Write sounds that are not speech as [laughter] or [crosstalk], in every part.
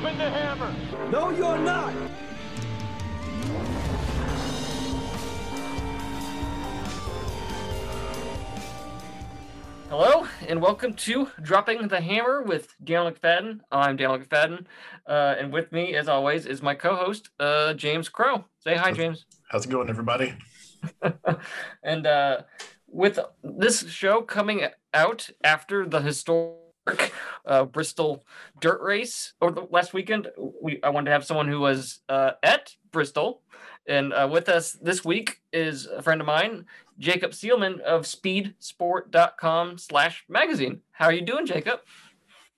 dropping the hammer. No, you're not. Hello, and welcome to Dropping the Hammer with Daniel McFadden. I'm Daniel McFadden, uh, and with me, as always, is my co-host, uh, James Crow. Say hi, James. How's it going, everybody? [laughs] and uh, with this show coming out after the historic [laughs] uh, Bristol dirt race over the last weekend, we I wanted to have someone who was uh, at Bristol, and uh, with us this week is a friend of mine, Jacob Seelman of SpeedSport.com slash magazine. How are you doing, Jacob?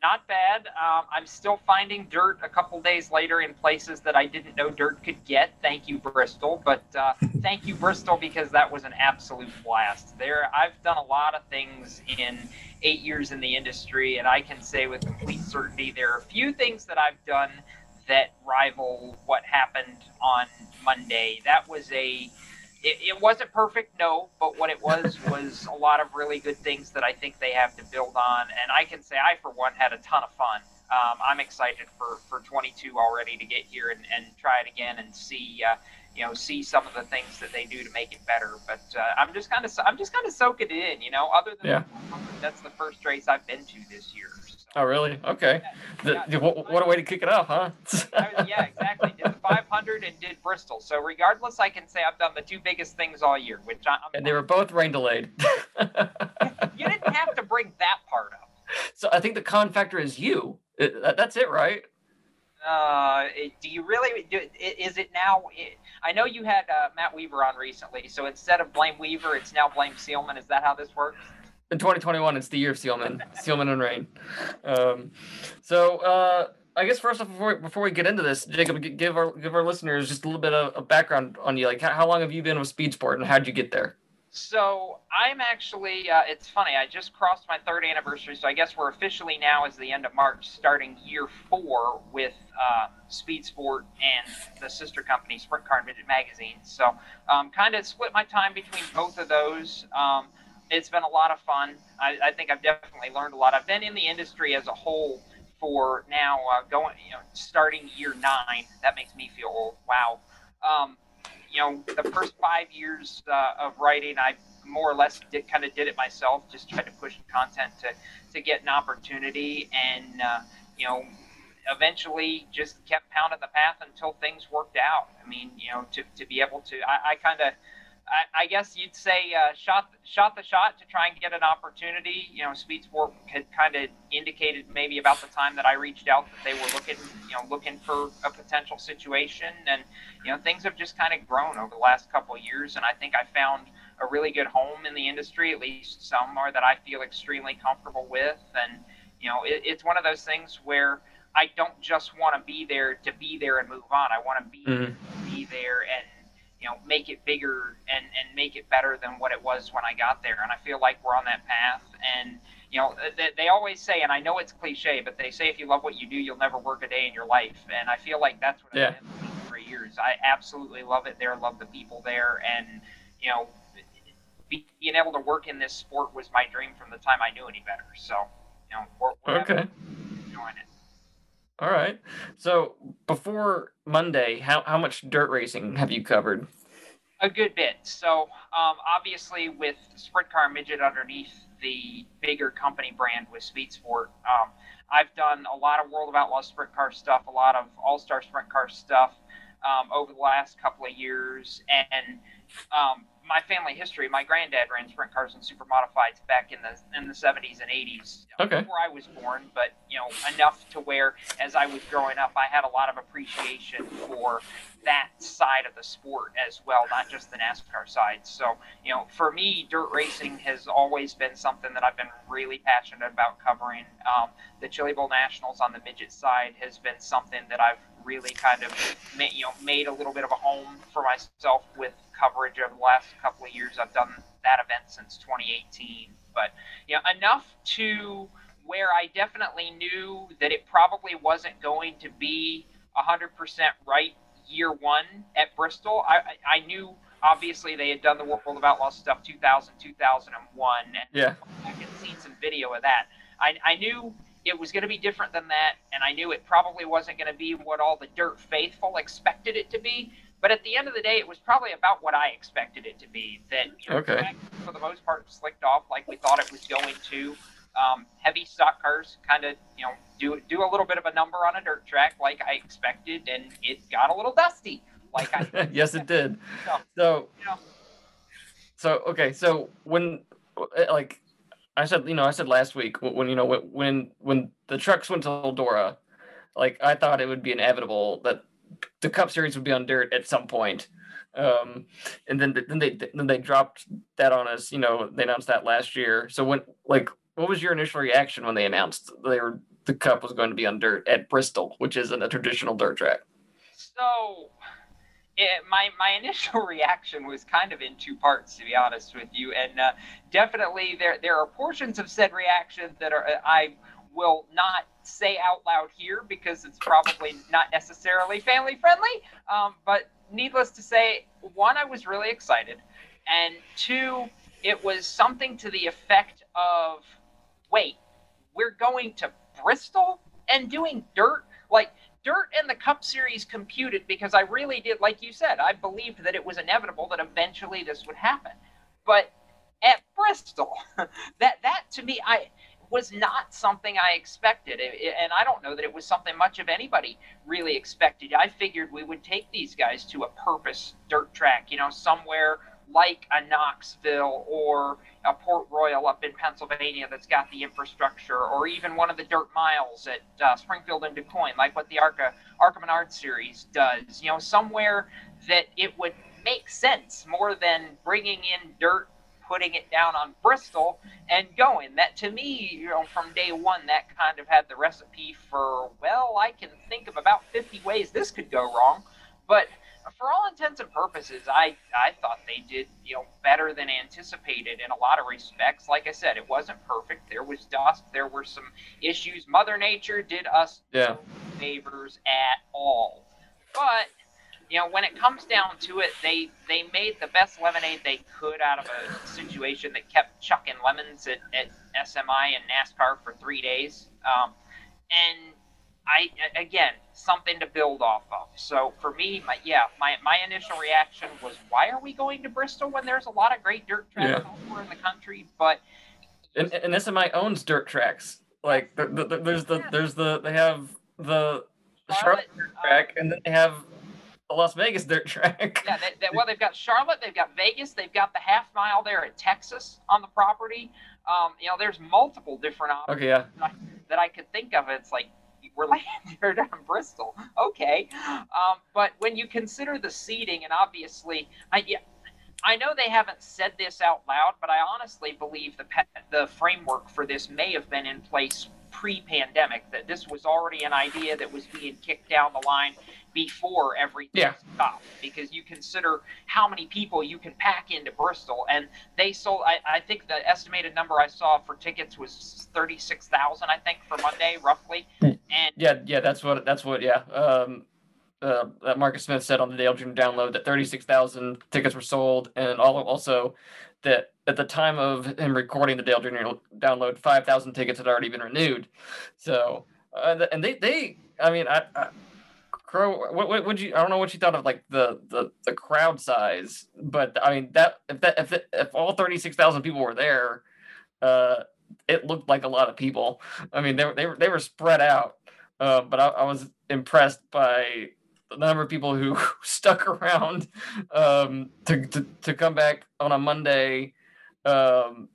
Not bad. Um, I'm still finding dirt a couple days later in places that I didn't know dirt could get. Thank you, Bristol. But uh, [laughs] thank you, Bristol, because that was an absolute blast. There, I've done a lot of things in eight years in the industry, and I can say with complete certainty there are a few things that I've done that rival what happened on Monday. That was a it, it, wasn't perfect, no, but what it was [laughs] was a lot of really good things that I think they have to build on. And I can say I, for one, had a ton of fun. Um, I'm excited for, for 22 already to get here and, and try it again and see, uh, you know, see some of the things that they do to make it better. But uh, I'm just kind of I'm just kind of soaking it in, you know. Other than yeah. that's the first race I've been to this year. Oh, really? Okay. The, the, what, what, a way to kick it off, huh? [laughs] yeah, exactly. Did the 500 and did Bristol. So regardless, I can say I've done the two biggest things all year, which I'm. And they were both rain delayed. [laughs] you didn't have to bring that part up. So I think the con factor is you. That's it, right? Uh, do you really? Do, is it now? I know you had uh, Matt Weaver on recently, so instead of blame Weaver, it's now blame Seelman. Is that how this works? In 2021, it's the year of Seelman, Seelman and Rain. Um, so uh, I guess first off, before, before we get into this, Jacob, give our give our listeners just a little bit of, background on you. Like, how, long have you been with Speed Sport, and how did you get there? So I'm actually. Uh, it's funny. I just crossed my third anniversary, so I guess we're officially now, as the end of March, starting year four with uh, Speed Sport and the sister company Sprint Car and Magazine. So um, kind of split my time between both of those. Um, it's been a lot of fun. I, I, think I've definitely learned a lot. I've been in the industry as a whole for now uh, going, you know, starting year nine. That makes me feel old. Wow. Um, you know, the first five years uh, of writing, I more or less did, kind of did it myself. Just tried to push content to to get an opportunity, and uh, you know, eventually just kept pounding the path until things worked out. I mean, you know, to to be able to, I, I kind of I, I, guess you'd say uh, shot shot the shot to try and get an opportunity. You know, Speed Sport had kind of indicated maybe about the time that I reached out that they were looking, you know, looking for a potential situation, and you know, things have just kind of grown over the last couple of years, and I think I found a really good home in the industry, at least somewhere that I feel extremely comfortable with, and you know, it, it's one of those things where. I don't just want to be there to be there and move on. I want to be mm-hmm. be there and you know make it bigger and and make it better than what it was when I got there. And I feel like we're on that path. And you know they, they always say, and I know it's cliche, but they say if you love what you do, you'll never work a day in your life. And I feel like that's what yeah. I've been for years. I absolutely love it there. Love the people there, and you know being able to work in this sport was my dream from the time I knew any better. So, you know, we're, we're okay. enjoying it. All right. So before Monday, how, how much dirt racing have you covered? A good bit. So um, obviously, with Sprint Car Midget underneath the bigger company brand with Speed Sport, um, I've done a lot of World of Outlaws sprint car stuff, a lot of All Star sprint car stuff um, over the last couple of years, and um, my family history, my granddad ran sprint cars and super modifieds back in the in the 70s and 80s okay. before I was born, but you know enough to where as I was growing up, I had a lot of appreciation for that side of the sport as well, not just the NASCAR side. So you know, for me, dirt racing has always been something that I've been really passionate about covering. Um, the Chili Bowl Nationals on the midget side has been something that I've really kind of made, you know made a little bit of a home for myself with coverage over the last couple of years. I've done that event since 2018, but you know enough to where I definitely knew that it probably wasn't going to be 100% right year one at Bristol. I, I, knew obviously they had done the World of Outlaws stuff 2000, 2001. And yeah. I had seen some video of that. I, I knew it was going to be different than that, and I knew it probably wasn't going to be what all the dirt faithful expected it to be. But at the end of the day, it was probably about what I expected it to be. That okay. for the most part, slicked off like we thought it was going to. Um, heavy stock cars kind of you know do do a little bit of a number on a dirt track like I expected, and it got a little dusty. Like I [laughs] yes, it did. So, so, you know, so okay, so when like I said, you know, I said last week when you know when when the trucks went to Eldora, like I thought it would be inevitable that the Cup Series would be on dirt at some point. Um, and then then they then they dropped that on us. You know, they announced that last year. So when like, what was your initial reaction when they announced they were the Cup was going to be on dirt at Bristol, which isn't a traditional dirt track? So it, my my initial [laughs] reaction was kind of in two parts, to be honest with you, and uh, definitely there there are portions of said reaction that are I will not say out loud here because it's probably not necessarily family friendly. Um, but needless to say, one, I was really excited, and two, it was something to the effect of, wait, we're going to Bristol and doing dirt like Dirt and the Cup Series computed because I really did, like you said, I believed that it was inevitable that eventually this would happen. But at Bristol, [laughs] that that to me, I was not something I expected, and I don't know that it was something much of anybody really expected. I figured we would take these guys to a purpose dirt track, you know, somewhere like a Knoxville or a Port Royal up in Pennsylvania that's got the infrastructure, or even one of the dirt miles at uh, Springfield and DuQuoin, like what the Arca Arca Menard series does. You know, somewhere that it would make sense more than bringing in dirt, putting it down on Bristol, and going. That to me, you know, from day one, that kind of had the recipe for well, I can think of about 50 ways this could go wrong, but for all intents and purposes, I, I thought they did you know better than anticipated in a lot of respects. Like I said, it wasn't perfect. There was dust. There were some issues. Mother Nature did us yeah. no favors at all. But you know, when it comes down to it, they they made the best lemonade they could out of a situation that kept chucking lemons at, at SMI and NASCAR for three days. Um, and I again something to build off of. So for me, my yeah, my, my initial reaction was, why are we going to Bristol when there's a lot of great dirt tracks yeah. over in the country? But and, and SMI owns dirt tracks. Like the, the, the, there's the there's the they have the Charlotte, Charlotte dirt track, uh, and then they have the Las Vegas dirt track. Yeah, they, they, well, [laughs] they've got Charlotte, they've got Vegas, they've got the half mile there at Texas on the property. Um, you know, there's multiple different options okay, yeah. that, I, that I could think of. It's like we're [laughs] landing here down Bristol. Okay. Um, but when you consider the seating, and obviously, I, yeah, I know they haven't said this out loud, but I honestly believe the the framework for this may have been in place pre-pandemic. That this was already an idea that was being kicked down the line before everything yeah. stopped because you consider how many people you can pack into Bristol and they sold I, I think the estimated number I saw for tickets was 36,000 I think for Monday roughly hmm. and yeah yeah that's what that's what yeah um uh, Marcus Smith said on the Dale Jr. download that 36,000 tickets were sold, and all, also that at the time of him recording the Dale Jr. download, 5,000 tickets had already been renewed. So, uh, and they, they, I mean, I, I Crow, what, what would you? I don't know what you thought of like the the, the crowd size, but I mean that if that if if all thirty six thousand people were there, uh, it looked like a lot of people. I mean they were they were they were spread out, uh, but I, I was impressed by the number of people who [laughs] stuck around um, to, to to come back on a Monday um,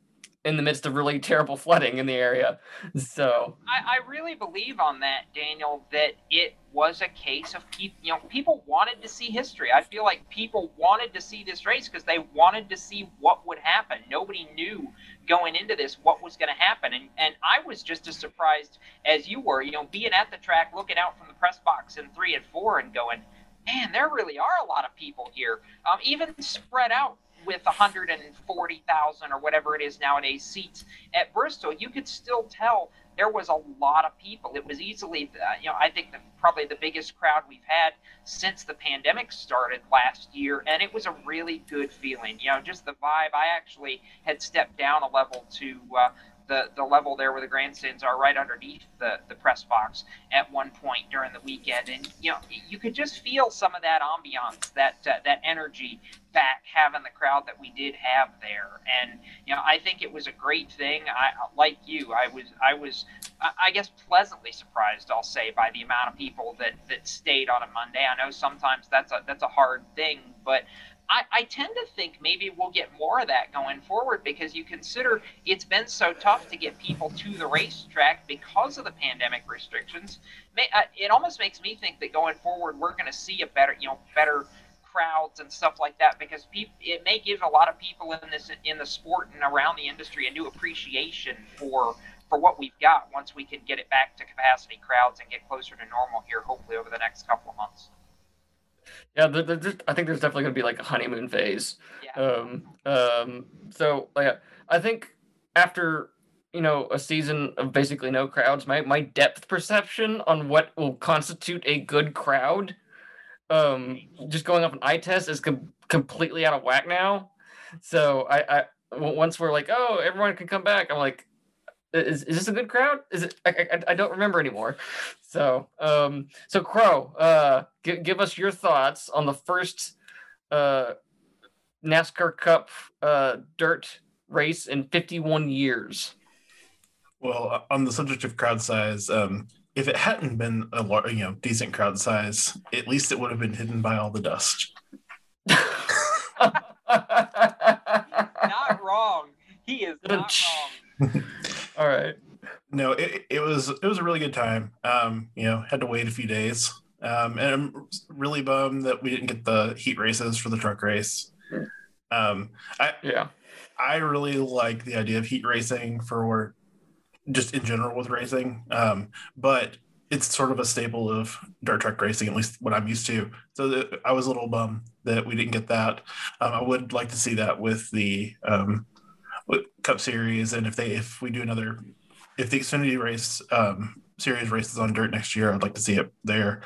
in the midst of really terrible flooding in the area. So I, I, really believe on that, Daniel, that it was a case of people. You know, people wanted to see history. I feel like people wanted to see this race because they wanted to see what would happen. Nobody knew going into this what was going to happen, and and I was just as surprised as you were. You know, being at the track, looking out from the press box in three and four, and going. Man, there really are a lot of people here. Um, even spread out with 140,000 or whatever it is nowadays seats at Bristol, you could still tell there was a lot of people. It was easily, uh, you know, I think the, probably the biggest crowd we've had since the pandemic started last year, and it was a really good feeling. You know, just the vibe. I actually had stepped down a level to uh, the the, level there where the grandstands are right underneath the, the press box at one point during the weekend. And, you know, you could just feel some of that ambiance, that, uh, that energy back having the crowd that we did have there. And, you know, I think it was a great thing. I, like you, I was, I was, I guess, pleasantly surprised, I'll say, by the amount of people that, that stayed on a Monday. I know sometimes that's a, that's a hard thing, but I, I, tend to think maybe we'll get more of that going forward because you consider it's been so tough to get people to the racetrack because of the pandemic restrictions. Uh, it almost makes me think that going forward we're going to see a better, you know, better crowds and stuff like that because people, it may give a lot of people in this in the sport and around the industry a new appreciation for for what we've got once we can get it back to capacity crowds and get closer to normal here hopefully over the next couple of months. Yeah, there, there, I think there's definitely going to be like a honeymoon phase. Yeah. Um, um, so like, I think after you know a season of basically no crowds, my my depth perception on what will constitute a good crowd, um, just going off an eye test is com- completely out of whack now. So I, I once we're like, oh, everyone can come back, I'm like, is, is this a good crowd? Is it? I, I, I don't remember anymore. So, um, so Crow, uh, g- give us your thoughts on the first uh, NASCAR Cup uh, dirt race in 51 years. Well, uh, on the subject of crowd size, um, if it hadn't been a you know decent crowd size, at least it would have been hidden by all the dust. [laughs] not wrong. He is [laughs] not wrong. [laughs] All right. No, it, it was it was a really good time. Um, you know, had to wait a few days. Um, and I'm really bummed that we didn't get the heat races for the truck race. Um, I yeah, I really like the idea of heat racing for just in general with racing. Um, but it's sort of a staple of dirt truck racing, at least what I'm used to. So the, I was a little bummed that we didn't get that. Um, I would like to see that with the um, Cup Series, and if they if we do another if the Xfinity race um, series races on dirt next year, I'd like to see it there.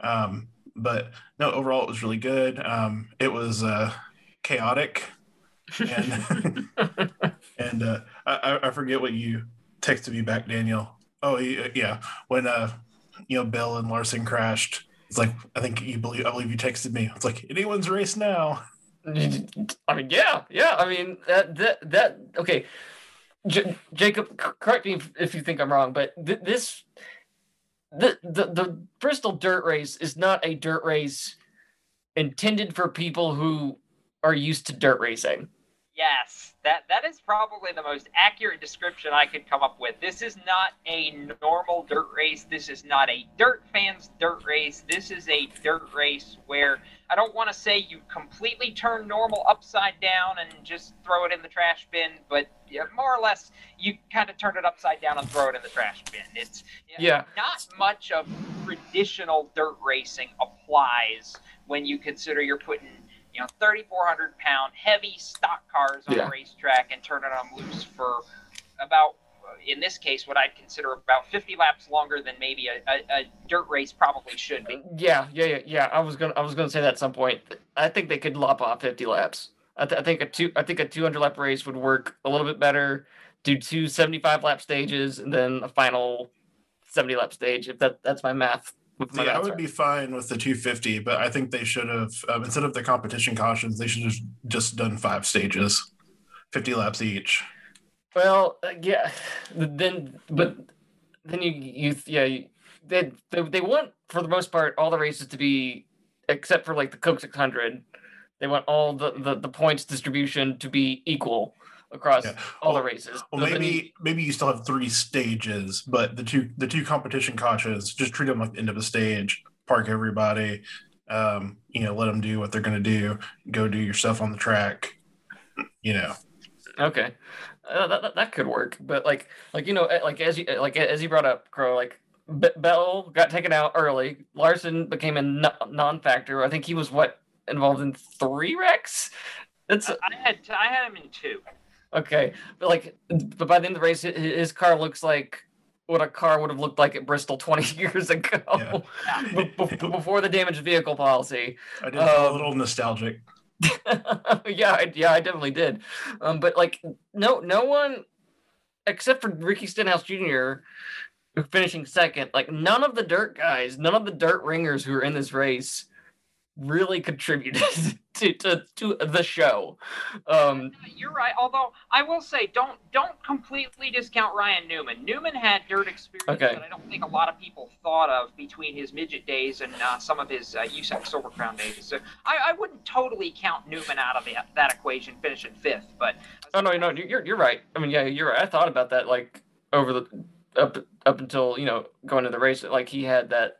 Um, but no, overall it was really good. Um, it was uh, chaotic, and [laughs] and uh, I, I forget what you texted me back, Daniel. Oh yeah, when uh, you know Bell and Larson crashed. It's like I think you believe I believe you texted me. It's like anyone's race now. I mean, yeah, yeah. I mean, that that that okay. J- Jacob, correct me if, if, you think I'm wrong, but th- this the, the the Bristol Dirt Race is not a dirt race intended for people who are used to dirt racing. Yes, that that is probably the most accurate description I could come up with. This is not a normal dirt race. This is not a dirt fans dirt race. This is a dirt race where I don't want to say you completely turn normal upside down and just throw it in the trash bin, but yeah, more or less you kind of turn it upside down and throw it in the trash bin. It's yeah, not much of traditional dirt racing applies when you consider you're putting you know, 3,400 pound heavy stock cars on yeah. a racetrack and turning them loose for about, in this case, what I'd consider about 50 laps longer than maybe a, a, a dirt race probably should be. Yeah, yeah, yeah, yeah. I was gonna, I was gonna say that at some point. I think they could lop off 50 laps. I, th- I think a two, I think a 200 lap race would work a little bit better. Do two 75 lap stages and then a final 70 lap stage. If that, that's my math See, I would be fine with the 250, but I think they should have um, instead of the competition cautions, they should have just done five stages, 50 laps each. Well, uh, yeah, then but then you you yeah you, they, they they want for the most part all the races to be except for like the Coke 600, they want all the the, the points distribution to be equal across yeah. all well, the races. Well, maybe maybe you still have three stages, but the two the two competition cautions just treat them like the end of a stage. Park everybody, um, you know, let them do what they're going to do. Go do your stuff on the track. You know. Okay, uh, that, that could work, but like like you know like as you like as you brought up, Crow, like Bell got taken out early. Larson became a non-factor. I think he was what involved in three wrecks. It's I had I had him in two. Okay, but like, but by the end of the race, his car looks like what a car would have looked like at Bristol [laughs] 20 years ago, yeah. [laughs] before the damaged vehicle policy. I did feel um, a little nostalgic. [laughs] yeah, I, yeah, I definitely did. Um, but like, no, no one except for Ricky Stenhouse Jr. finishing second, like none of the dirt guys, none of the dirt ringers who are in this race really contributed [laughs] to, to, to the show. Um, You're right. Although I will say, don't don't completely discount Ryan Newman. Newman had dirt experience Okay. that I don't think a lot of people thought of between his midget days and uh, some of his uh, USAC Silver Crown days. So I, I wouldn't totally count Newman out of that, that equation, finishing fifth. But oh no, no, you're you're right. I mean, yeah, you're right. I thought about that like over the up up until you know going to the race. Like he had that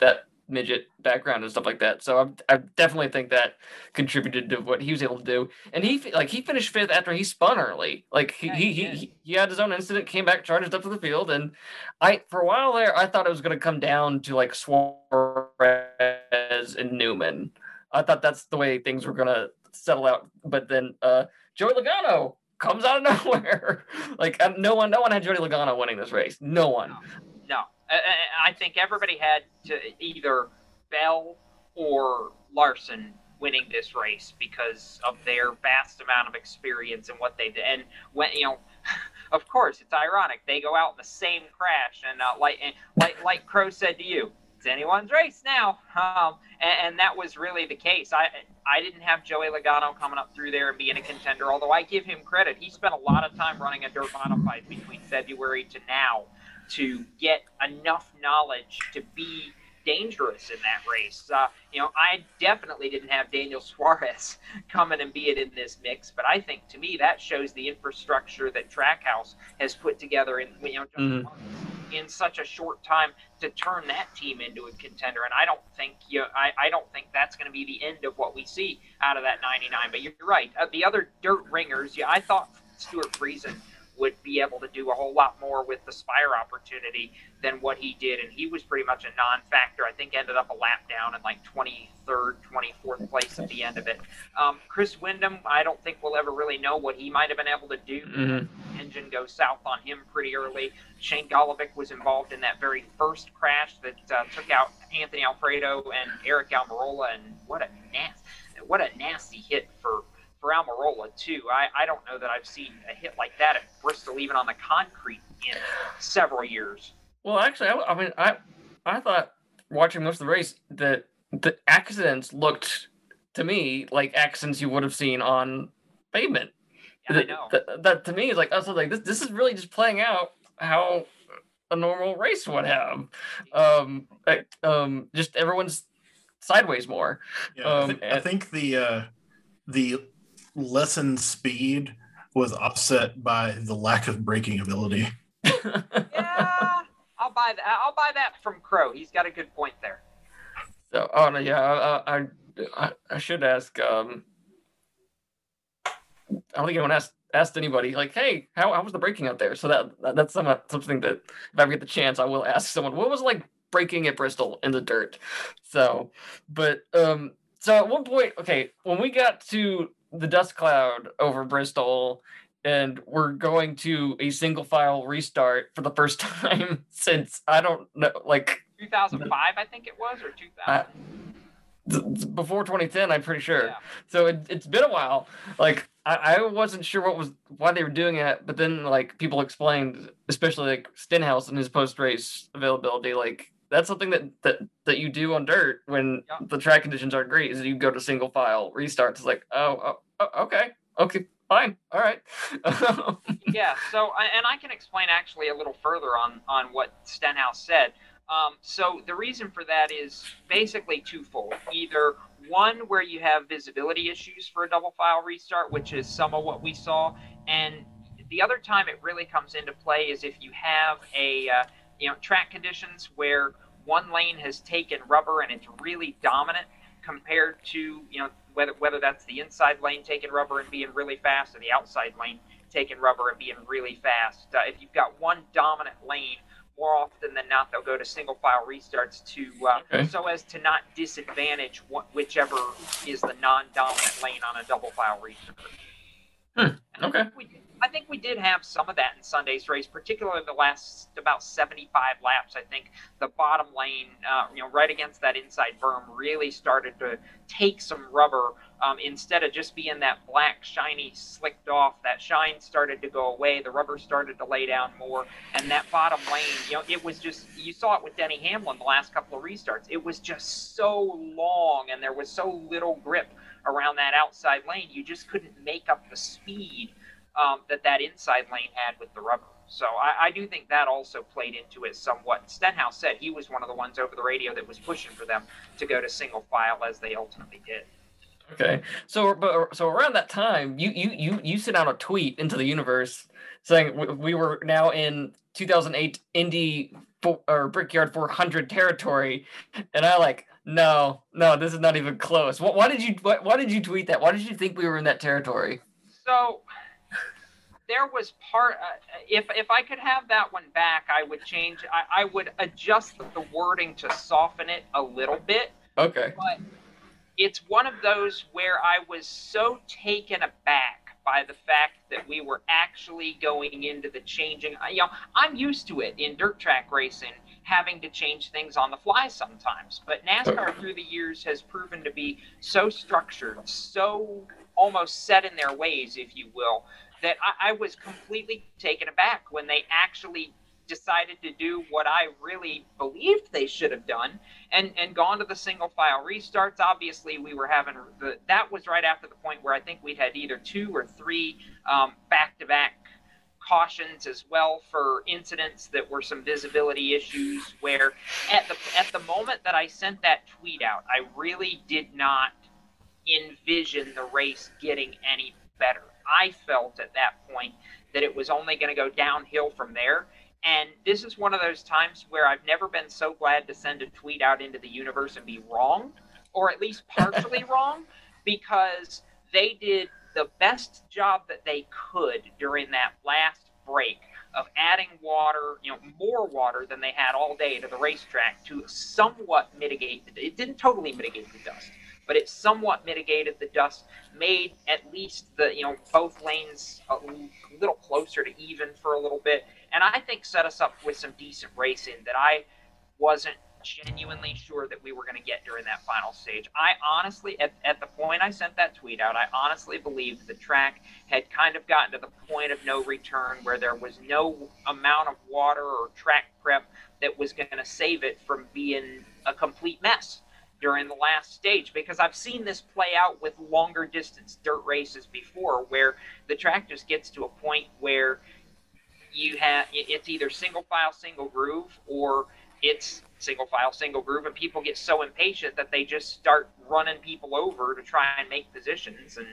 that midget background and stuff like that. So I, I definitely think that contributed to what he was able to do. And he like he finished fifth after he spun early. Like he Yeah, he, he he, he had his own incident, came back, charged up to the field, and I for a while there I thought it was going to come down to like Suarez and Newman. I thought that's the way things were going to settle out. But then uh, Joey Logano comes out of [laughs] nowhere. like uh, no one no one had Joey Logano winning this race. No one. no, I, I- think everybody had to either Bell or Larson winning this race because of their vast amount of experience and what they did. And when you know, [laughs] of course, it's ironic they go out in the same crash and uh, like and like like Crow said to you, it's anyone's race now. Um, and, and that was really the case. I I didn't have Joey Logano coming up through there and being a contender, although I give him credit. He spent a lot of time running a dirt modified between February to now to get enough knowledge to be dangerous in that race. Uh, you know, I definitely didn't have Daniel [laughs] Suarez coming and be it in this mix, but I think to me that shows the infrastructure that Trackhouse has put together in you know just Mhm. in such a short time to turn that team into a contender. And I don't think you, I, I don't think that's going to be the end of what we see out of that 99. But you're right. Uh, the other dirt ringers, yeah, I thought Stewart Friesen would be able to do a whole lot more with the Spire opportunity than what he did, and he was pretty much a non-factor. I think ended up a lap down in like 23rd, 24th place at the end of it. Um, Chris Windom, I don't think we'll ever really know what he might have been able to do Mhm. engine go south on him pretty early. Shane Golobic was involved in that very first crash that uh, took out Anthony Alfredo and Eric Almirola, and what a nasty, what a nasty hit for for Almirola too. I, I don't know that I've seen a hit like that at Bristol, even on the concrete, in several years. Well, actually, I, I mean, I I thought watching most of the race that the accidents looked to me like accidents you would have seen on pavement. Yeah, I That- know. That, that to me is like, I was like, this this is really just playing out how a normal race would have. Um, like, um, just everyone's sideways more. Yeah, I, Um, think, I think the uh, the lessened speed was offset by the lack of braking ability. [laughs] yeah, I'll buy that. I'll buy that from Crow. He's got a good point there. So, oh no, yeah, I, I, I, I should ask. Um, I don't think anyone asked asked anybody like, "Hey, how, how was the braking out there?" So that, that that's some, something that if I ever get the chance, I will ask someone. What was it like braking at Bristol in the dirt? So, but um, so at one point, okay, when we got to the dust cloud over Bristol. And we're going to a single file restart for the first [laughs] time since I don't know, like 2005, I think it was, or 2000. Uh, th- th- before 2010 i'm pretty sure Yeah. so it, it's been a while like I, I wasn't sure what was why they were doing it but then like people explained especially like stenhouse and his post-race availability like that's something that that, that you do on dirt when Yeah. the track conditions aren't great is you go to single file restarts it's like oh, oh, oh okay okay fine all right [laughs] yeah. So, and I can explain actually a little further on on what Stenhouse said. Um, so the reason for that is basically twofold. Either one where you have visibility issues for a double file restart, which is some of what we saw, and the other time it really comes into play is if you have a uh, you know track conditions where one lane has taken rubber and it's really dominant compared to you know whether whether that's the inside lane taking rubber and being really fast or the outside lane taking rubber and being really fast. Uh, if you've got one dominant lane, more often than not they'll go to single file restarts to uh, Okay. so as to not disadvantage wh- whichever is the non-dominant lane on a double file restart. Hmm, okay. I think we did have some of that in Sunday's race, particularly the last about 75 laps. I think the bottom lane, uh, you know, right against that inside berm, really started to take some rubber um, instead of just being that black, shiny, slicked off. That shine started to go away. The rubber started to lay down more, and that bottom lane, you know, it was just you saw it with Denny Hamlin the last couple of restarts. It was just so long, and there was so little grip around that outside lane. You just couldn't make up the speed um, that that inside lane had with the rubber. So I, I, do think that also played into it somewhat. Stenhouse said he was one of the ones over the radio that was pushing for them to go to single file as they ultimately did. Okay, so but so around that time, you you you you sent out a tweet into the universe saying we were now in 2008 Indy or Brickyard 400 territory, and I like no no this is not even close. Why did you why, why did you tweet that? Why did you think we were in that territory? So there was part. Uh, if if I could have that one back, I would change. I, I would adjust the wording to soften it a little bit. Okay. But it's one of those where I was so taken aback by the fact that we were actually going into the changing. You know, I'm used to it in dirt track racing having to change things on the fly sometimes. But NASCAR through the years has proven to be so structured, so almost set in their ways, if you will, that I, I was completely taken aback when they actually decided to do what I really believed they should have done and and gone to the single file restarts. Obviously, we were having the that was right after the point where I think we'd had either two or three back to back cautions as well for incidents that were some visibility issues where at the at the moment that I sent that tweet out, I really did not envision the race getting any better. I felt at that point that it was only going to go downhill from there. And this is one of those times where I've never been so glad to send a tweet out into the universe and be wrong, or at least partially [laughs] wrong, because they did the best job that they could during that last break of adding water, you know, more water than they had all day to the racetrack to somewhat mitigate the, it didn't totally mitigate the dust but it somewhat mitigated the dust, made at least the you know both lanes a little closer to even for a little bit, and I think set us up with some decent racing that I wasn't genuinely sure that we were going to get during that final stage. I honestly, at, at the point I sent that tweet out, I honestly believed the track had kind of gotten to the point of no return where there was no amount of water or track prep that was going to save it from being a complete mess during the last stage because I've seen this play out with longer distance dirt races before where the track just gets to a point where you have it's either single file single groove or it's single file single groove and people get so impatient that they just start running people over to try and make positions and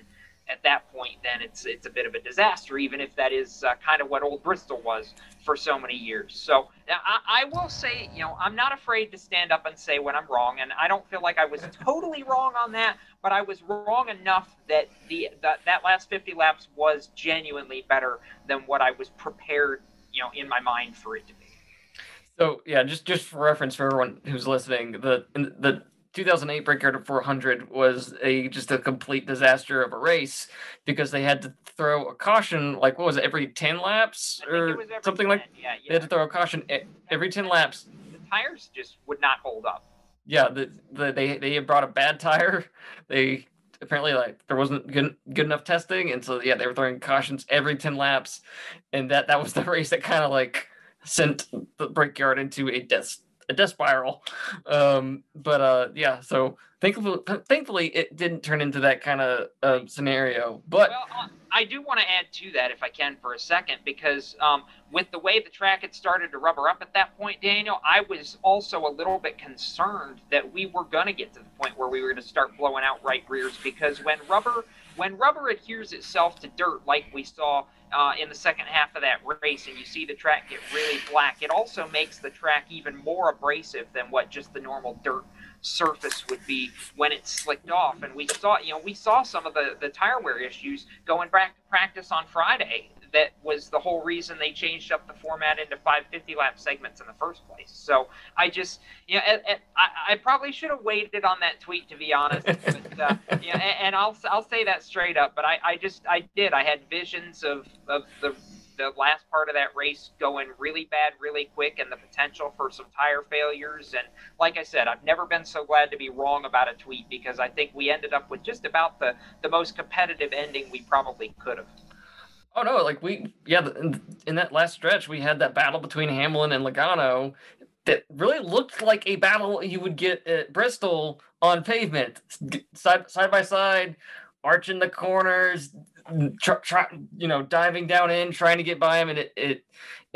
at that point, then it's it's a bit of a disaster, even if that is uh, kind of what Old Bristol was for so many years. So I, I, will say, you know, I'm not afraid to stand up and say when I'm wrong, and I don't feel like I was totally wrong on that, but I was wrong enough that the that, that last 50 laps was genuinely better than what I was prepared, you know, in my mind for it to be. So yeah, just just for reference for everyone who's listening, the the 2008 Brickyard 400 was a just a complete disaster of a race because they had to throw a caution like what was it every 10 laps or something 10. like yeah, yeah. they had to throw a caution every 10 laps the tires just would not hold up yeah the, the they they brought a bad tire they apparently like there wasn't good, good enough testing and so yeah they were throwing cautions every 10 laps and that that was the [laughs] race that kind of like sent the brickyard into a death a death spiral. Um, but uh, yeah, so thankfully, thankfully, it didn't turn into that kind of uh, scenario. But well, uh, I do want to add to that, if I can, for a second, because um, with the way the track had started to rubber up at that point, Daniel, I was also a little bit concerned that we were going to get to the point where we were going to start blowing out right rears, because when rubber when rubber adheres itself to dirt, like we saw uh, in the second half of that race, and you see the track get really black, it also makes the track even more abrasive than what just the normal dirt surface would be when it's slicked off. And we saw, you know, we saw some of the, the tire wear issues going back to practice on Friday that was the whole reason they changed up the format into 550 lap segments in the first place. So I just, you know, and, and I, I, probably should have waited on that tweet to be honest. But, uh, you know, and, and, I'll I'll say that straight up. But I, I just I did. I had visions of of the the last part of that race going really bad really quick and the potential for some tire failures. And like I said, I've never been so glad to be wrong about a tweet because I think we ended up with just about the, the most competitive ending we probably could have. Oh no! Like we, yeah, in, that last stretch, we had that battle between Hamlin and Logano that really looked like a battle you would get at Bristol on pavement, side side by side, arching the corners, try, try, you know, diving down in, trying to get by him, and it, it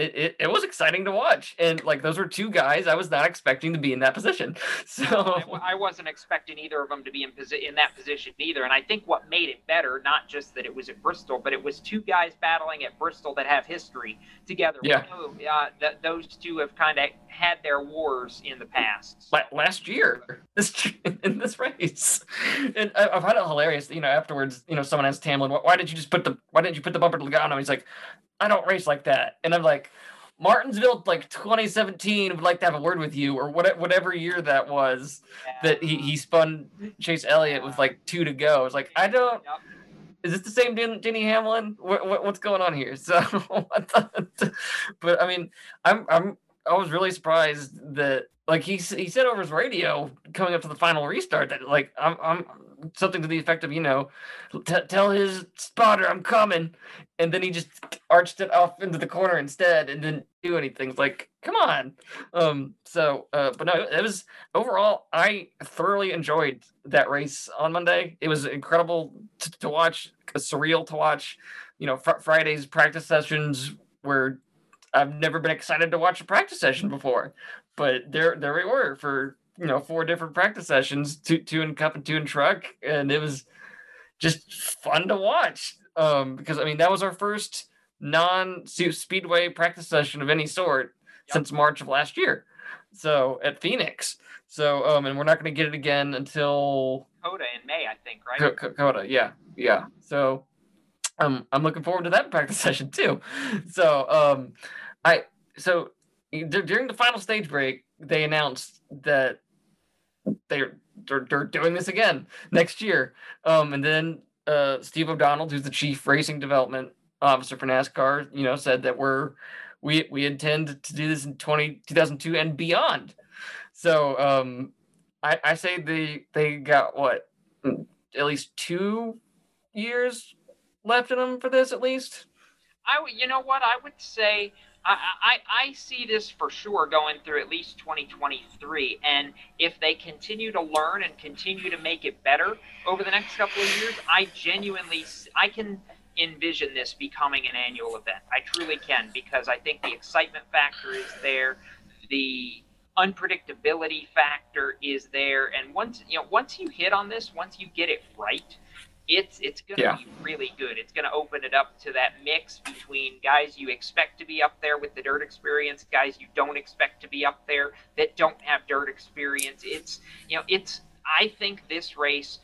it, it, it was exciting to watch. And like those were two guys I was not expecting to be in that position. [laughs] So I, I wasn't expecting either of them to be in posi- in that position either. And I think what made it better, not just that it was at Bristol, but it was two guys battling at Bristol that have history together. Yeah. uh, that those two have kind of had their wars in the past. So. Last year, [laughs] this in this race, and I, have had it hilarious. You know, afterwards, you know, someone asked Hamlin, "Why did you just put the Why didn't you put the bumper to Logano?" He's like, I don't race like that. And I'm like, Martinsville, like 2017, would like to have a word with you, or what, whatever year that was yeah. that he, he spun Chase Elliott with like two to go. It's like, I don't. Yep. Is this the same Denny Hamlin? What, what, what's going on here? [laughs] So, but I mean, I'm I'm I was really surprised that like he he said over his radio coming up to the final restart that like I'm I'm something to the effect of, you know, t- tell his spotter I'm coming, and then he just arched it off into the corner instead and didn't do anything. It's like, come on. Um. So, uh, but no, it was overall. I thoroughly enjoyed that race on Monday. It was incredible to, to watch, surreal to watch. You know, fr- Friday's practice sessions were. I've never been excited to watch a practice session before, but there there we were for you know four different practice sessions, two two in cup and two in truck, and it was just fun to watch. Um, because I mean that was our first non speedway practice session of any sort yep. since March of last year. So at Phoenix. So um, and we're not going to get it again until COTA in May, I think, right? C- COTA, yeah, yeah. So um, I'm looking forward to that [laughs] practice session too. So um, I so during the final stage break, they announced that they're they're, they're doing this again next year. Um, and then uh, Steve O'Donnell, who's the chief racing development officer for NASCAR, you know, said that we're we we intend to do this in 20, 2002 and beyond. So um, I, I say they they got what at least two years left in them for this at least. I you know what I would say I, I, see this for sure going through at least 2023. And if they continue to learn and continue to make it better over the next couple of years, I genuinely I can envision this becoming an annual event. I truly can because I think the excitement factor is there, the unpredictability factor is there, and once you know once you hit on this, once you get it right, it's it's going to yeah. be really good. It's going to open it up to that mix between guys you expect to be up there with the dirt experience, guys you don't expect to be up there that don't have dirt experience. It's you know it's I think this race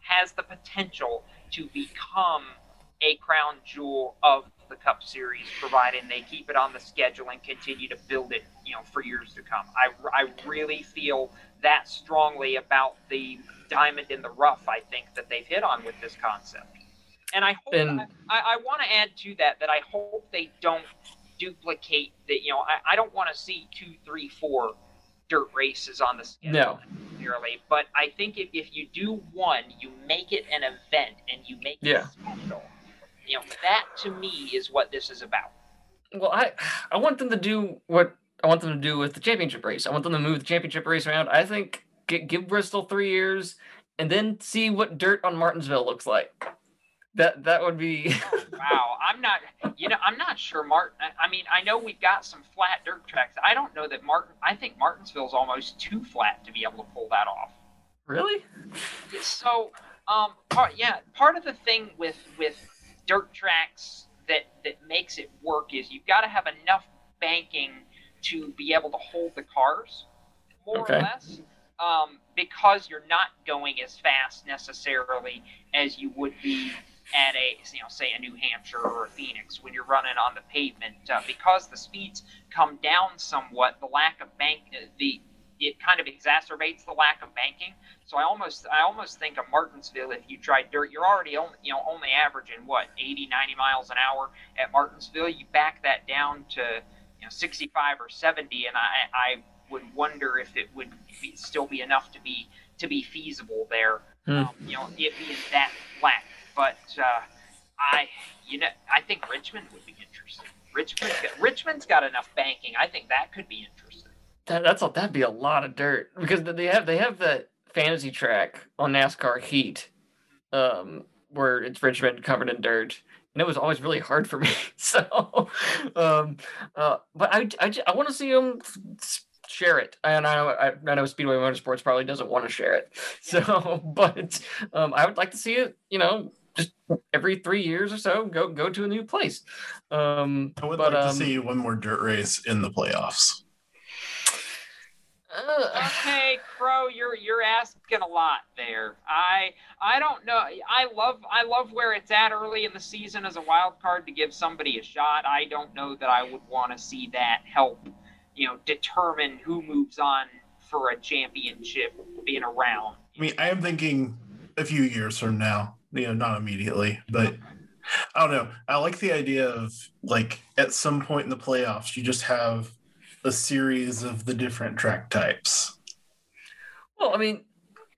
has the potential to become a crown jewel of the Cup Series, provided they keep it on the schedule and continue to build it, you know, for years to come. I, I really feel that strongly about the diamond in the rough. I think that they've hit on with this concept, and I hope and, I, I want to add to that that I hope they don't duplicate that. You know, I, I don't want to see two, three, four dirt races on the schedule no. necessarily, but I think if, if you do one, you make it an event and you make yeah. it special. You know, that to me is what this is about. Well, I I want them to do what I want them to do with the championship race. I want them to move the championship race around. I think get, give Bristol three years and then see what dirt on Martinsville looks like. That that would be. [laughs] wow, I'm not. You know, I'm not sure. Martin. I mean, I know we've got some flat dirt tracks. I don't know that Martin. I think Martinsville's almost too flat to be able to pull that off. Really? So, um, part yeah, part of the thing with with dirt tracks that that makes it work is you've got to have enough banking to be able to hold the cars, more okay. or less um, because you're not going as fast necessarily as you would be at a you know say a New Hampshire or a Phoenix when you're running on the pavement uh, because the speeds come down somewhat. The lack of bank the it kind of exacerbates the lack of banking. So I almost I almost think of Martinsville if you try dirt, you're already only you know only averaging what 80 90 miles an hour at Martinsville. You back that down to you know 65 or 70, and I I would wonder if it would be, still be enough to be to be feasible there. Hmm. Um, you know, it being that flat. But uh, I you know I think Richmond would be interesting. Richmond Richmond's got enough banking. I think that could be interesting. That, that's a, that'd be a lot of dirt because they have they have that fantasy track on NASCAR Heat, um, where it's Richmond covered in dirt, and it was always really hard for me. [laughs] So, um, uh, but I I, I want to see them share it, and I know I, I know Speedway Motorsports probably doesn't want to share it. [laughs] So, but um, I would like to see it. You know, just every three years or so, go go to a new place. Um, I would but, like to um, see one more dirt race in the playoffs. Okay, Crow, you're you're asking a lot there. I I don't know. I love I love where it's at early in the season as a wild card to give somebody a shot. I don't know that I would want to see that help, you know, determine who moves on for a championship in a round. I mean, I am thinking a few years from now, you know, not immediately, but I don't know. I like the idea of like at some point in the playoffs, you just have a series of the different track types. Well, I mean,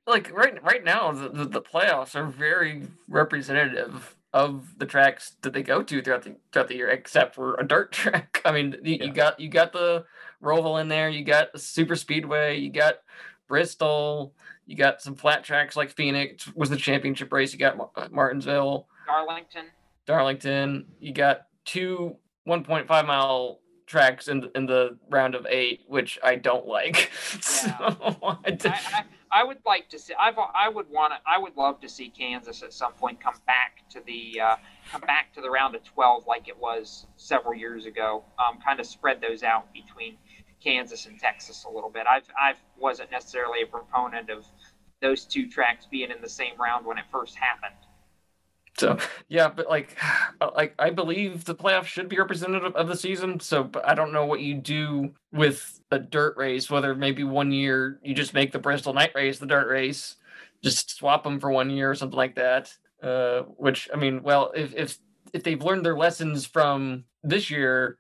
like right right now, the, the, the playoffs are very representative of the tracks that they go to throughout the throughout the year, except for a dirt [laughs] track. I mean, you, Yeah. you got you got the Roval in there, you got the Super Speedway, you got Bristol, you got some flat tracks like Phoenix was the championship race. You got uh, Martinsville, Darlington. Darlington. You got two 1.5 mile tracks in in the round of eight, which I don't like. [laughs] So [laughs] I I, I, I would like to see. I've, I would want to. I would love to see Kansas at some point come back to the uh, come back to the round of twelve like it was several years ago. Um, kind of spread those out between Kansas and Texas a little bit. I've I wasn't necessarily a proponent of those two tracks being in the same round when it first happened. So yeah, but like, [sighs] like I believe the playoffs should be representative of the season. So, but I don't know what you do with a dirt race. Whether maybe one year you just make the Bristol night race the dirt race, just swap them for one year or something like that. Uh, which I mean, well, if if if they've learned their lessons from this year,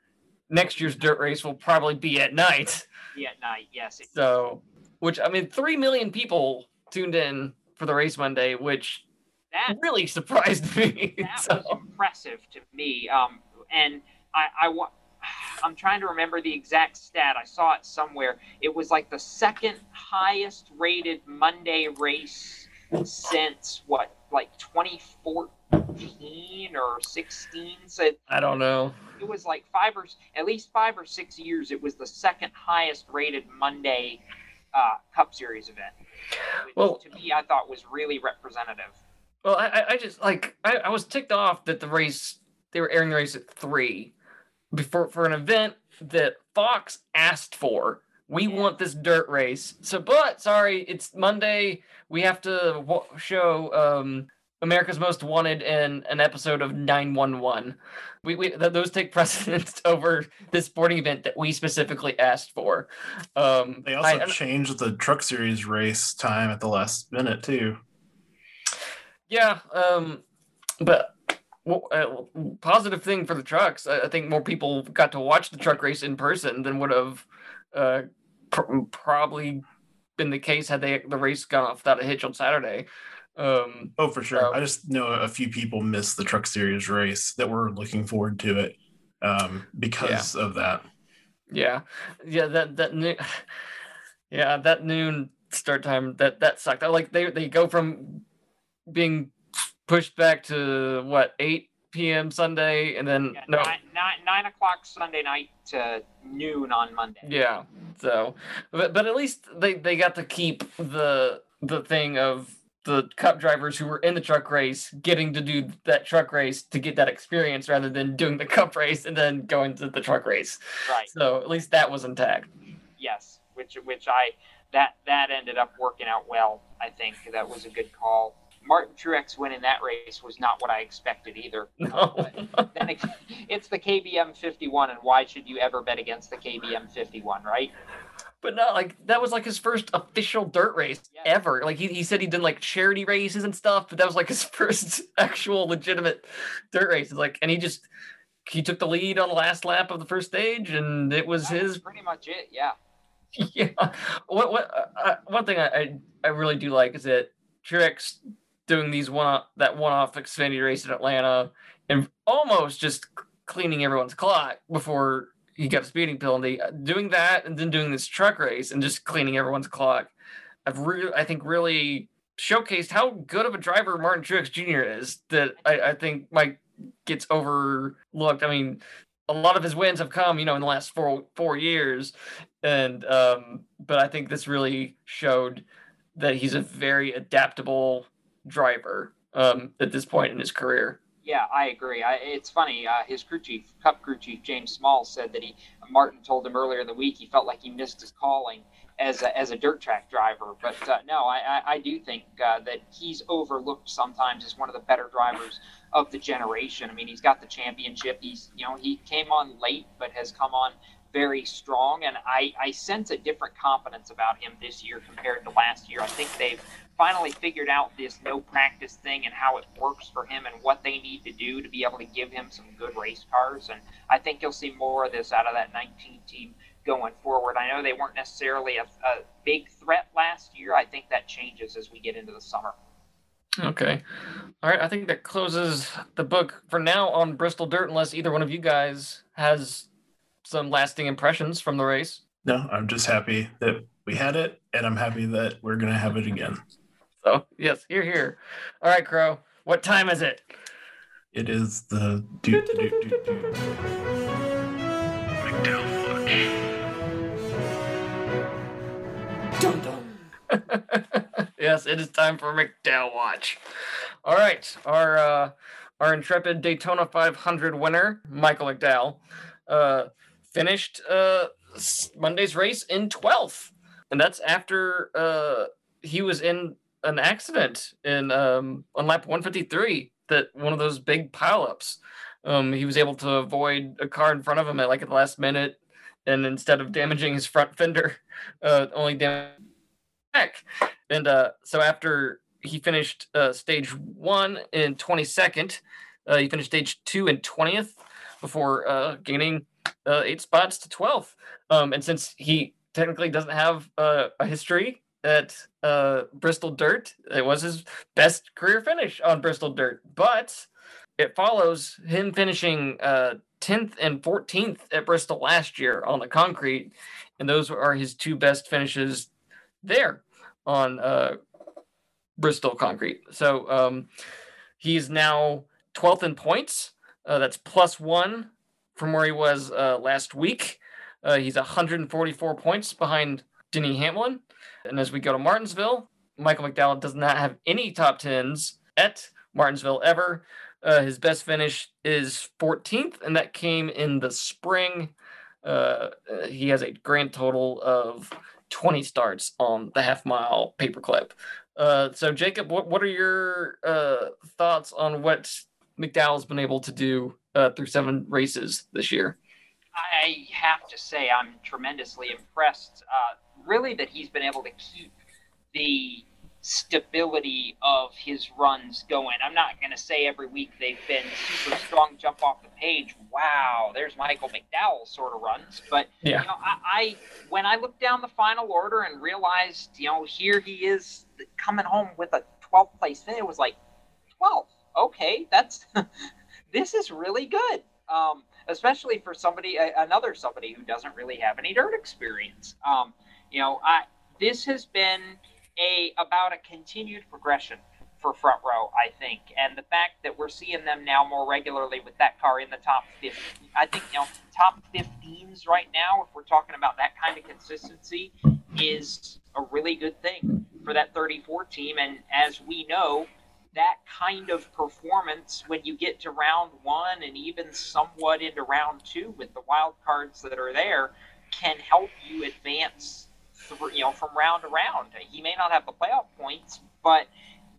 next year's dirt race will probably be at night. Yeah, night. Yes. So, which I mean, three million people tuned in for the race Monday, which that [laughs] really surprised me. [laughs] that So- was impressive to me. Um, and I, I wa- [sighs] I'm trying to remember the exact stat. I saw it somewhere. It was like the second highest rated Monday race since what, like 2014 or 16. So I don't know. it was like five or at least five or six years. It was the second highest rated Monday uh, Cup Series event. Which Well- to me, I thought was really representative. Well, I, I- just like I, I was ticked off that the race they were airing the race at three before for an event that Fox asked for. We Yeah. want this dirt race. So, but sorry, it's Monday. We have to wa show um, America's Most Wanted in an episode of 911. We, we th- those take [laughs] precedence over this sporting event that we specifically asked for. Um, They also I- changed the truck series race time at the last minute too. Yeah, um, but well, uh, positive thing for the trucks. I, I think more people got to watch the truck race in person than would have uh, pr- probably been the case had they the race gone off without a hitch on Saturday. Um, Oh, for sure. So- I just know a few people missed the truck series race that were looking forward to it um, because of that. yeah, yeah, that that noon, [sighs] yeah, that noon start time that that sucked. I like they they go from being pushed back to what eight p.m. Sunday, and then Yeah, no, nine, nine, nine o'clock Sunday night to noon on Monday. Yeah. So, but but at least they they got to keep the the thing of the cup drivers who were in the truck race getting to do that truck race to get that experience rather than doing the cup race and then going to the truck race. Right. So at least that was intact. Yes. Which which I that that ended up working out well. I think that was a good call. Martin Truex winning that race was not what I expected either. [laughs] No. Then it, it's the KBM 51, and why should you ever bet against the KBM 51, right? But not like that was like his first official dirt race Yeah. ever. Like he, he said he did like charity races and stuff, but that was like his [laughs] first actual legitimate dirt race. Like and he just he took the lead on the last lap of the first stage and it was his pretty much it. Yeah. [laughs] yeah. What what uh, uh, one thing I, I I really do like is that Truex doing these one that one off Xfinity race in Atlanta and almost just cleaning everyone's clock before he got a speeding penalty. Uh, Doing that and then doing this truck race and just cleaning everyone's clock. I've really I think really showcased how good of a driver Martin Truex Jr. is that I, I think Mike gets overlooked. I mean, a lot of his wins have come, you know, in the last four four years, and um, but I think this really showed that he's a very adaptable driver um, at this point in his career. Yeah, I agree. I, it's funny. Uh, his crew chief, Cup crew chief James Small, said that he Martin told him earlier in the week he felt like he missed his calling as a, as a dirt track driver. But uh, no, I, I, do think uh, that he's overlooked sometimes as one of the better drivers of the generation. I mean, he's got the championship. He's you know he came on late, but has come on very strong, and I, I sense a different confidence about him this year compared to last year. I think they've finally figured out this no practice thing and how it works for him and what they need to do to be able to give him some good race cars. And I think you'll see more of this out of that 19 team going forward. I know they weren't necessarily a, a big threat last year. I think that changes as we get into the summer. Okay, all right. I think that closes the book for now on Bristol Dirt, unless either one of you guys has some lasting impressions from the race. No, I'm just happy that we had it, and I'm happy that we're gonna have it again. So yes, here, here. All right, Crow. What time is it? It is the do do do do do. McDowell Dum dum. yes, it is time for McDowell Watch. All right, our uh, our intrepid Daytona 500 winner, Michael McDowell, uh, finished uh, Monday's race in 12th, and that's after uh, he was in an accident in um, on lap 153. That one of those big pileups. Um, he was able to avoid a car in front of him at like at the last minute, and instead of damaging his front fender, [laughs] uh, only damaged back. And uh, so after he finished uh, stage one in 22nd, uh, he finished stage two in 20th before uh, gaining uh, eight spots to 12th. Um, and since he technically doesn't have a history at uh, Bristol Dirt, it was his best career finish on Bristol Dirt. But it follows him finishing uh, 10th and 14th at Bristol last year on the concrete. And those are his two best finishes there on uh, Bristol concrete. So um, he's now 12th in points. Uh, that's plus one from where he was uh, last week. Uh, he's 144 points behind Denny Hamlin. And as we go to Martinsville, Michael McDowell does not have any top tens at Martinsville ever. Uh, his best finish is 14th, and that came in the spring. Uh, uh, he has a grand total of 20 starts on the half mile paperclip. Uh, so, Jacob, what, what are your uh, thoughts on what McDowell's been able to do uh, through seven races this year? I have to say I'm tremendously impressed. Uh, really, that he's been able to keep the stability of his runs going. I'm not going to say every week they've been super strong, jump off the page. Wow, there's Michael McDowell sort of runs. But Yeah. you know, I, I when I looked down the final order and realized, you know, here he is coming home with a 12th place finish, it was like 12. Okay, that's [laughs] this is really good. Um, especially for somebody, another somebody who doesn't really have any dirt experience. Um, you know, I this has been a about a continued progression for front row, I think, and the fact that we're seeing them now more regularly with that car in the top 50. I think you know top 15s right now, if we're talking about that kind of consistency, is a really good thing for that 34 team. And as we know, that kind of performance when you get to round one and even somewhat into round two with the wild cards that are there can help you advance you know, from round to round. He may not have the playoff points, but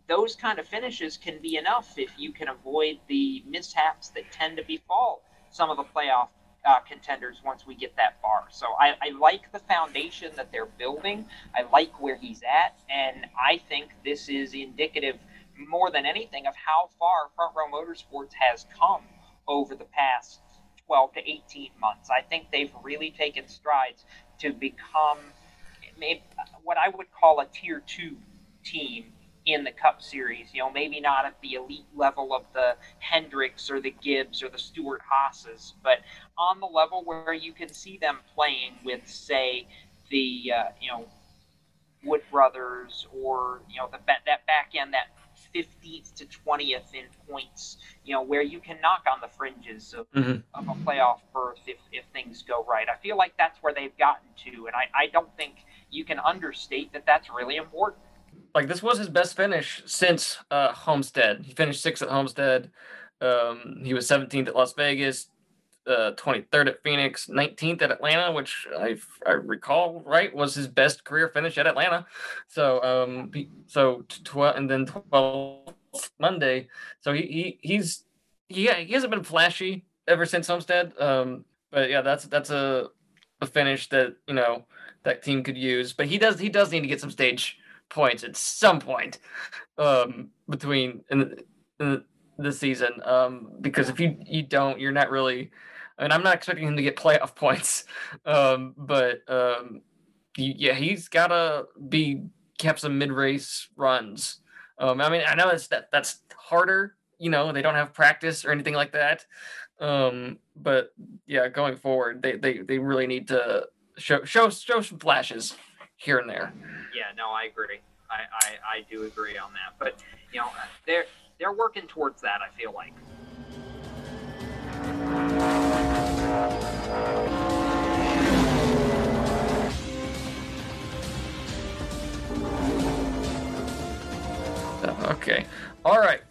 those kind of finishes can be enough if you can avoid the mishaps that tend to befall some of the playoff uh, contenders once we get that far. So I, I, like the foundation that they're building. I like where he's at, and I think this is indicative more than anything of how far Front Row Motorsports has come over the past 12 to 18 months. I think they've really taken strides to become maybe what I would call a tier two team in the Cup Series. You know, maybe not at the elite level of the Hendricks or the Gibbs or the Stewart Haas's, but on the level where you can see them playing with, say, the uh, you know Wood Brothers or you know the that back end that 15th to 20th in points, you know, where you can knock on the fringes of, mm-hmm. of a playoff berth if, if things go right. I feel like that's where they've gotten to, and I, I don't think you can understate that that's really important like this was his best finish since uh, Homestead. He finished sixth at Homestead. Um, he was 17th at Las Vegas, uh, 23rd at Phoenix, 19th at Atlanta, which I, I recall right was his best career finish at Atlanta. So um, so 12 and then 12 Monday. So he, he he's yeah he hasn't been flashy ever since Homestead. Um, but yeah, that's that's a a finish that you know that team could use. But he does he does need to get some stage points at some point um, between in, in the season. Um, because if you you don't, you're not really. I mean, I'm not expecting him to get playoff [laughs] points, um, but um, yeah, he's got to be kept some mid race runs. Um, I mean, I know it's that that's harder. You know, they don't have practice or anything like that. Um, but yeah, going forward, they, they, they really need to show show show some flashes here and there. Yeah, no, I agree. I, I, I do agree on that. But you know, they're they're working towards that. I feel like. Okay. All right.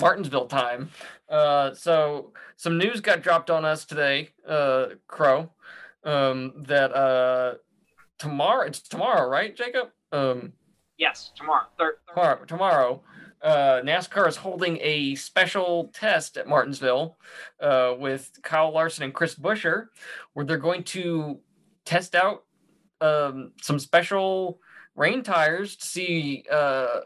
Martinsville time. Uh, so some news got dropped on us today, uh, Crow. Um, that uh, tomorrow it's tomorrow, right, Jacob? Um, yes, tomorrow. Thir- tomorrow. Tomorrow. Uh, NASCAR is holding a special test at Martinsville uh, with Kyle Larson and Chris Buescher, where they're going to test out um, some special rain tires to see uh,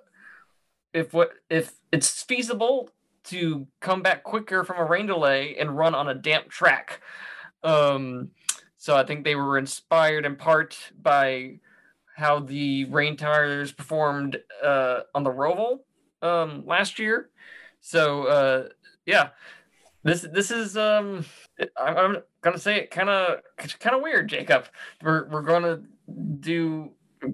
if what if it's feasible to come back quicker from a rain delay and run on a damp track. Um, so I think they were inspired in part by how the rain tires performed uh, on the Roval um, last year. So uh, yeah, this this is um, I'm, I'm gonna say it kind of kind of weird, Jacob. We're we're gonna do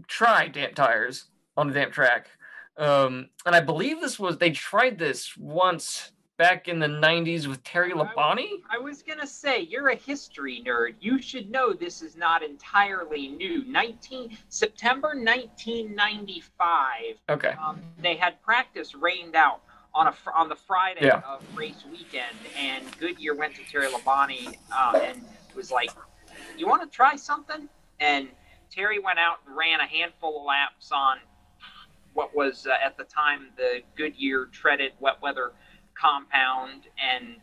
try damp tires on a damp track, um, and I believe this was they tried this once back in the 90s with Terry Labonte? I, was going to say, you're a history nerd. You should know this is not entirely new. 19 September 1995. Okay. Um, they had practice rained out on a on the Friday yeah. of race weekend, and Goodyear went to Terry Labonte uh, and was like, "You want to try something?" And Terry went out and ran a handful of laps on what was uh, at the time the Goodyear treaded wet weather compound and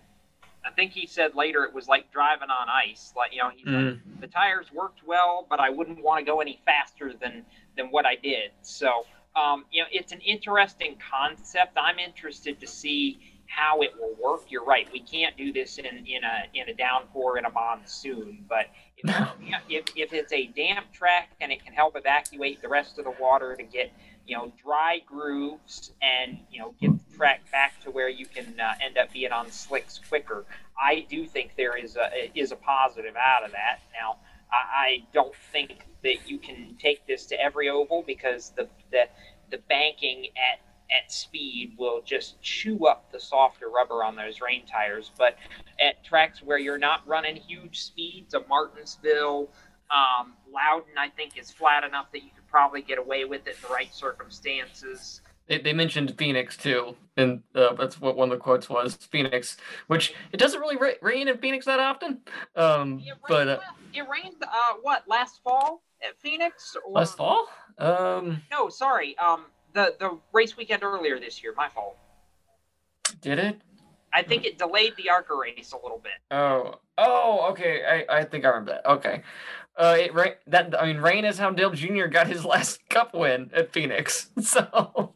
I think he said later it was like driving on ice. Like you know, mm. like, the tires worked well, but I wouldn't want to go any faster than than what I did. So um, you know, it's an interesting concept. I'm interested to see how it will work. You're right. We can't do this in in a in a downpour in a monsoon, but [laughs] if, if, if it's a damp track and it can help evacuate the rest of the water to get you know, dry grooves and, you know, get the track back to where you can uh, end up being on slicks quicker. I do think there is a, is a positive out of that. Now, I, I don't think that you can take this to every oval because the, the, the banking at at speed will just chew up the softer rubber on those rain tires. But at tracks where you're not running huge speeds, a Martinsville, um, Loudon, I think, is flat enough that you could probably get away with it in the right circumstances. They, they mentioned Phoenix too, and uh, that's what one of the quotes was Phoenix, which it doesn't really ra- rain in Phoenix that often. Um, it rained, but uh, it rained uh, what last fall at Phoenix? Or... Last fall? Um, no, sorry. Um, the the race weekend earlier this year. My fault. Did it? I think it delayed the ARCA race a little bit. Oh, oh, okay. I, I think I remember that. Okay. Uh, it that I mean, rain is how Dale Jr. got his last [laughs] Cup win at Phoenix. [laughs] So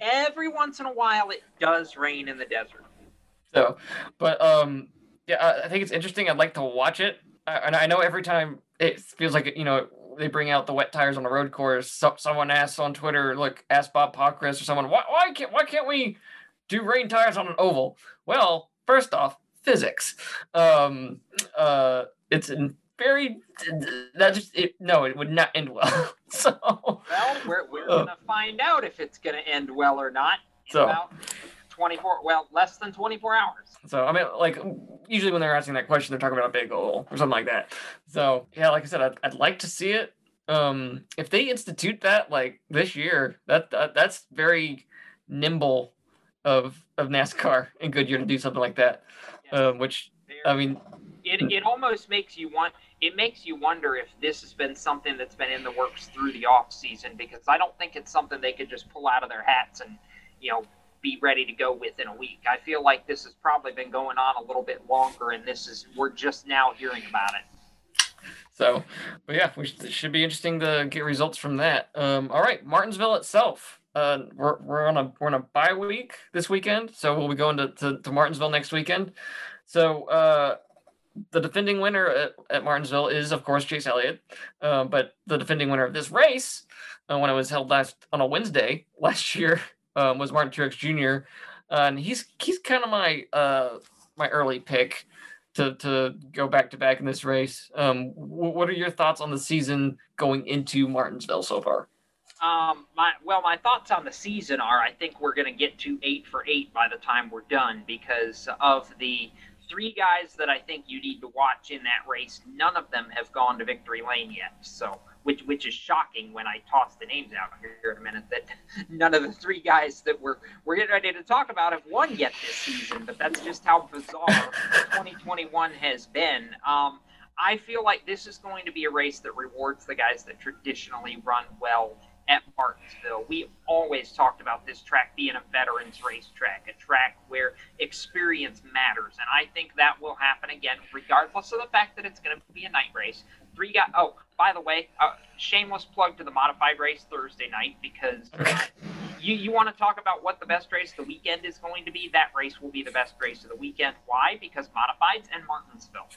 Every once in a while, it does rain in the desert. So, but um, yeah, I, think it's interesting. I'd like to watch it, I, and I know every time it feels like you know they bring out the wet tires on the road course. So, someone asks on Twitter, like, ask Bob Pockrass or someone, why, why can't why can't we do rain tires on an oval? Well, first off, physics. Um, uh, it's in very that just it, no, it would not end well. [laughs] so Well, we're, we're Uh. gonna find out if it's gonna end well or not So- about 24. Well, less than 24 hours. So I mean, like usually when they're asking that question, they're talking about a big goal or something like that. So yeah, like I said, I'd, I'd like to see it. Um, if they institute that like this year, that, that that's very nimble of of NASCAR and Goodyear to do something like that. Um, which There- I mean, it, it almost makes you want it makes you wonder if this has been something that's been in the works through the off season because I don't think it's something they could just pull out of their hats and you know be ready to go within a week. I feel like this has probably been going on a little bit longer and this is we're just now hearing about it. So, but yeah, we should, it should be interesting to get results from that. Um, all right, Martinsville itself. Uh, we're, we're on a we're on a bye week this weekend, so we'll be going to, to, to Martinsville next weekend. So uh, the defending winner at, at Martinsville is of course Chase Elliott, uh, but the defending winner of this race, uh, when it was held last on a Wednesday [laughs] last year, um, was Martin Truex Jr. And he's he's kind of my uh, my early pick to to go back to back in this race. Um, wh- what are your thoughts on the season going into Martinsville so far? Um, my well, my thoughts on the season are I think we're going to get to eight for eight by the time we're done because of the three guys that I think you need to watch in that race. None of them have gone to victory lane yet, so which which is shocking when I toss the names out here in a minute that [laughs] none of the three guys that we're we're getting ready to talk about have won yet this season. But that's just how bizarre [laughs] 2021 has been. Um, I feel like this is going to be a race that rewards the guys that traditionally run well at Martinsville. We always talked about this track being a veterans racetrack, a track where experience matters, and I think that will happen again, regardless of the fact that it's going to be a night race. Three guys. Oh, by the way, uh, shameless plug to the modified race Thursday night because uh, you you want to talk about what the best race of the weekend is going to be. That race will be the best race of the weekend. Why? Because modifieds and Martinsville.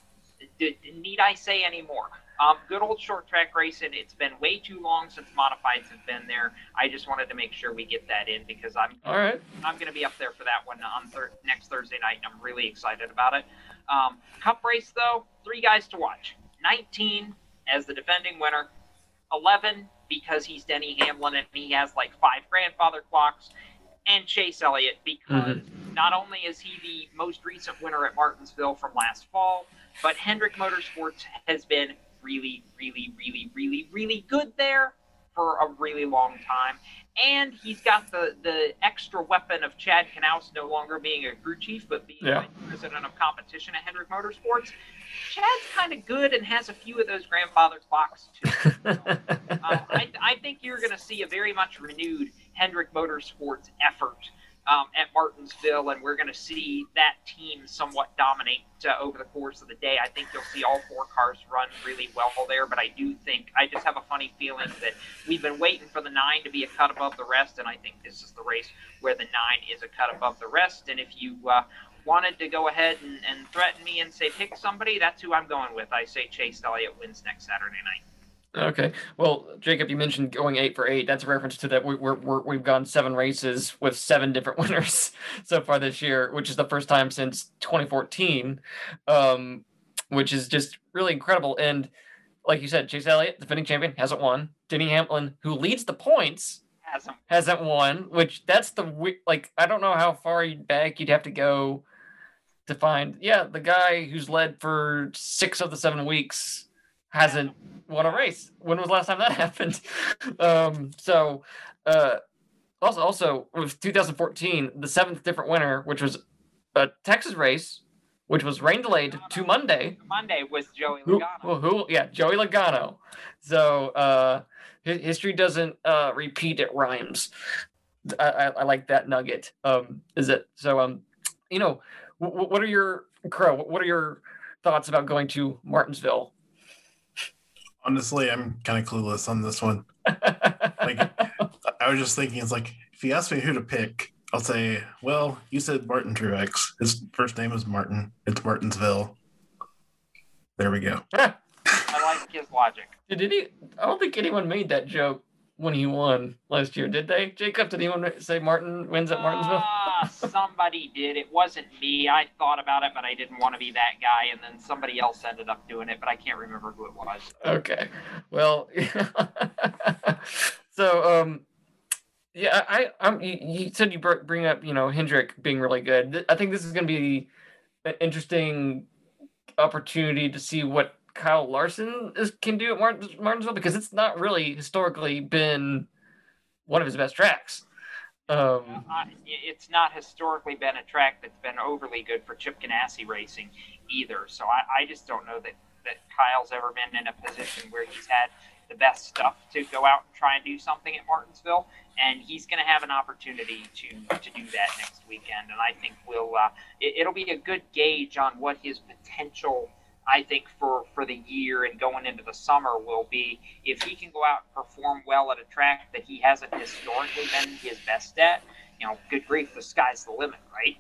D- need I say any more? Um, good old short track racing. It's been way too long since modifieds have been there. I just wanted to make sure we get that in because I'm All right. I'm going to be up there for that one on thir- next Thursday night, and I'm really excited about it. Um, Cup race though, three guys to watch. 19 as the defending winner, 11 because he's Denny Hamlin and he has like five grandfather clocks, and Chase Elliott because not only is he the most recent winner at Martinsville from last fall, but Hendrick Motorsports has been really, really, really, really, really good there for a really long time. And he's got the, the extra weapon of Chad Knaus no longer being a crew chief, but being Yeah. president of competition at Hendrick Motorsports. Chad's kind of good and has a few of those grandfather clocks too. [laughs] Uh, I, I think you're going to see a very much renewed Hendrick Motorsports effort um, at Martinsville, and we're going to see that team somewhat dominate uh, over the course of the day. I think you'll see all four cars run really well there, but I do think I just have a funny feeling that we've been waiting for the nine to be a cut above the rest, and I think this is the race where the nine is a cut above the rest. And if you uh, wanted to go ahead and, and threaten me and say pick somebody, that's who I'm going with. I say Chase Elliott wins next Saturday night. Okay. Well, Jacob, you mentioned going eight for eight. That's a reference to that we, we're, we're, we've gone seven races with seven different [laughs] winners so far this year, which is the first time since 2014, um, which is just really incredible. And like you said, Chase Elliott, defending champion, hasn't won. Denny Hamlin, who leads the points, Hasn't hasn't won. Which that's the like I don't know how far back you'd have to go to find. Yeah, the guy who's led for six of the seven weeks hasn't won a race. When was the last time that [laughs] happened? Um, so, uh, also, also with 2014, the seventh different winner, which was a Texas race, which was rain delayed to Monday. Monday was Joey Logano. who, who- yeah, Joey Logano. So uh, history doesn't uh, repeat; it rhymes. I, I, I like that nugget. Um, is it so? Um, you know, w- what are your Crow? What are your thoughts about going to Martinsville? Honestly, I'm kind of clueless on this one. Like, [laughs] I was just thinking, it's like if you ask me who to pick, I'll say, well, you said Martin Truex. His first name is Martin. It's Martinsville. There we go. [laughs] I like his logic. did any? I don't think anyone made that joke when he won last year, did they? Jacob, did anyone say Martin wins at Martinsville? Ah, [laughs] somebody did. It wasn't me. I thought about it, but I didn't want to be that guy. And then somebody else ended up doing it, but I can't remember who it was. Okay. Well, [laughs] so um, yeah, I I'm you, you said you br- bring up you know Hendrick being really good. I think this is going to be an interesting opportunity to see what Kyle Larson is, can do at Martin, Martinsville because it's not really historically been one of his best tracks. Um, it's not historically been a track that's been overly good for Chip Ganassi racing either. So I, I just don't know that, that Kyle's ever been in a position where he's had the best stuff to go out and try and do something at Martinsville. And he's going to have an opportunity to, to do that next weekend. And I think we'll uh, it, it'll be a good gauge on what his potential. I think for, for the year and going into the summer will be if he can go out and perform well at a track that he hasn't historically been his best at, you know, good grief, the sky's the limit, right?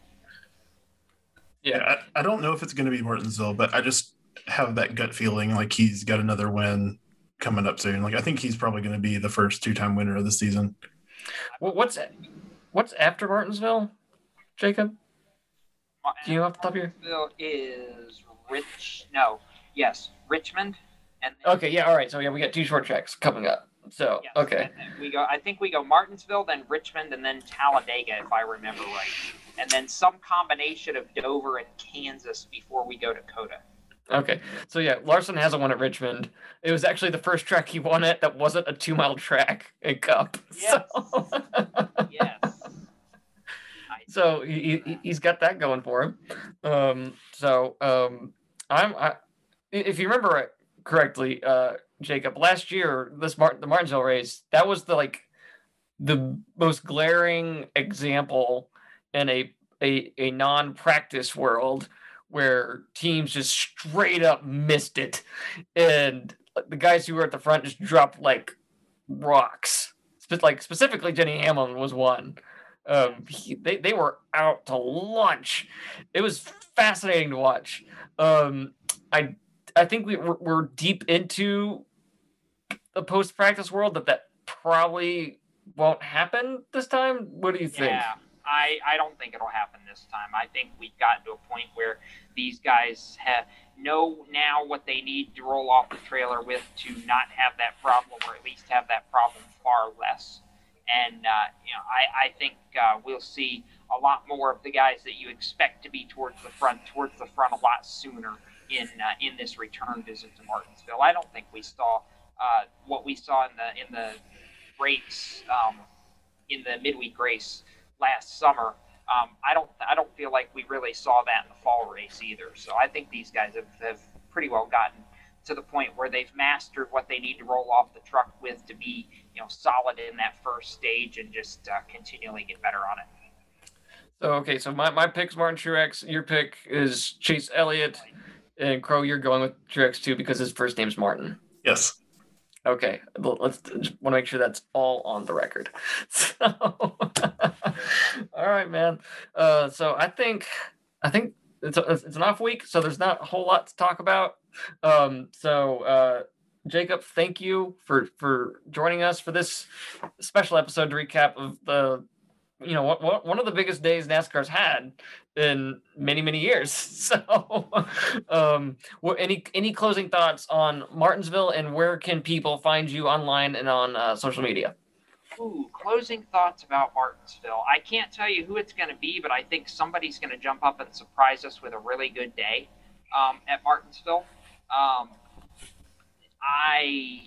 yeah. I, I don't know if it's going to be Martinsville, but I just have that gut feeling like he's got another win coming up soon. Like I think he's probably going to be the first two-time winner of the season. Wh- What's what's after Martinsville, Jacob? Do you know off the top of your? Martinsville is Rich. No, yes, Richmond, and then, Okay, yeah, all right. So yeah, we got two short tracks coming up. So yes, okay, we go. I think we go Martinsville, then Richmond, and then Talladega, if I remember right, and then some combination of Dover and Kansas before we go to COTA. okay. So yeah, Larson hasn't won at Richmond. It was actually the first track he won at that wasn't a two mile track in Cup. Yes. [laughs] So, Yes. [laughs] so he, he he's got that going for him. Um, so um, I'm I, if you remember correctly, uh, Jacob, last year this Mart- the Martinsville race that was the like the most glaring example in a a, a non-practice world where teams just straight up missed it. And the guys who were at the front just dropped like rocks. Like specifically Denny Hamlin was one um, he, they, they were out to lunch it was fascinating to watch um, i i think we, we're, we're deep into the post-practice world that that probably won't happen this time what do you think Yeah, I, I don't think it'll happen this time. I think we've gotten to a point where these guys have know now what they need to roll off the trailer with to not have that problem, or at least have that problem far less. And uh, you know, I, I think uh, we'll see a lot more of the guys that you expect to be towards the front, towards the front a lot sooner in uh, in this return visit to Martinsville. I don't think we saw uh, what we saw in the in the race um, in the midweek race last summer. Um, I don't I don't feel like we really saw that in the fall race either. So I think these guys have, have pretty well gotten to the point where they've mastered what they need to roll off the truck with to be you know solid in that first stage and just uh, continually get better on it. So okay, so my, my pick's Martin Truex. Your pick is Chase Elliott, and Crow. You're going with Truex too because his first name's Martin. Yes. Okay, let's want to make sure that's all on the record. [laughs] So, [laughs] all right, man. Uh, so I think I think it's a, it's an off week, so there's not a whole lot to talk about. Um, so uh, Jacob, thank you for for joining us for this special episode to recap of the you know what, what one of the biggest days NASCAR's had in many many years. [laughs] So, um, any any closing thoughts on Martinsville and where can people find you online and on uh, social media? Ooh, closing thoughts about Martinsville. I can't tell you who it's going to be, but I think somebody's going to jump up and surprise us with a really good day um, at Martinsville. Um, I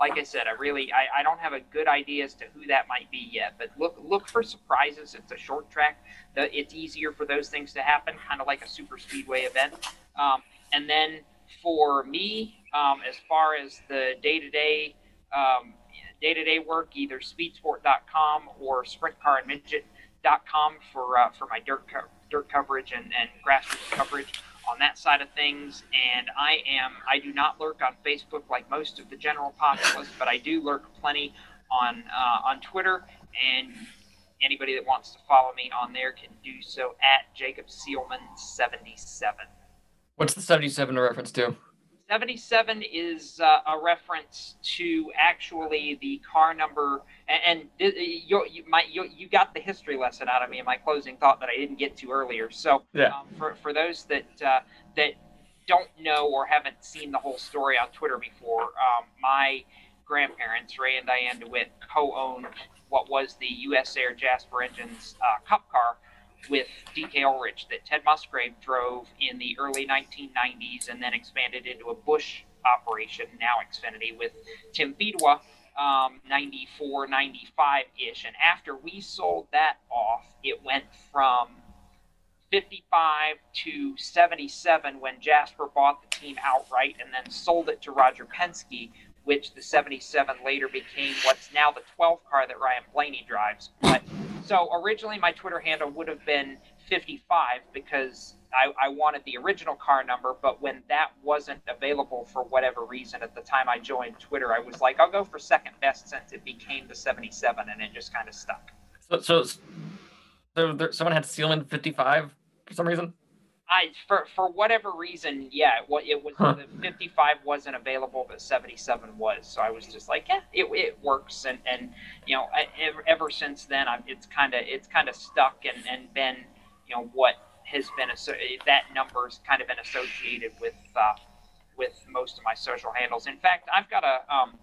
like I said, I really I, I don't have a good idea as to who that might be yet. But look look for surprises. It's a short track. The, it's easier for those things to happen, kind of like a super speedway event. Um, and then for me, um, as far as the day to day day to day work, either speedsport.com or sprintcarandmidget.com for uh, for my dirt co- dirt coverage and, and grassroots coverage on that side of things. And I am I do not lurk on Facebook like most of the general populace, but I do lurk plenty on uh, on Twitter and. Anybody that wants to follow me on there can do so at Jacob Seelman 77. What's the 77 a reference to? 77 is uh, a reference to actually the car number and, and you, you, my, you, you, got the history lesson out of me in my closing thought that I didn't get to earlier. So yeah. um, for, for those that uh, that don't know or haven't seen the whole story on Twitter before, um, my grandparents, Ray and Diane DeWitt, co-owned what was the U.S. Air Jasper Engines uh, Cup car with DK Ulrich that Ted Musgrave drove in the early 1990s and then expanded into a Busch operation, now Xfinity, with Tim Fedewa, um, 94, 95 ish. And after we sold that off, it went from 55 to 77 when Jasper bought the team outright and then sold it to Roger Penske, which the 77 later became what's now the 12 car that Ryan Blaney drives. But so originally my Twitter handle would have been 55 because I, I, wanted the original car number, but when that wasn't available for whatever reason at the time I joined Twitter, I was like, I'll go for second best since it became the 77 and it just kind of stuck. So, so, so there, someone had Seelman 55 for some reason? I for for whatever reason, yeah, what it was huh. 55 wasn't available, but 77 was. So I was just like, yeah, it, it works, and and you know, I, ever since then, I'm, it's kind of it's kind of stuck and and been you know what has been that number's kind of been associated with uh, with most of my social handles. In fact, I've got a um,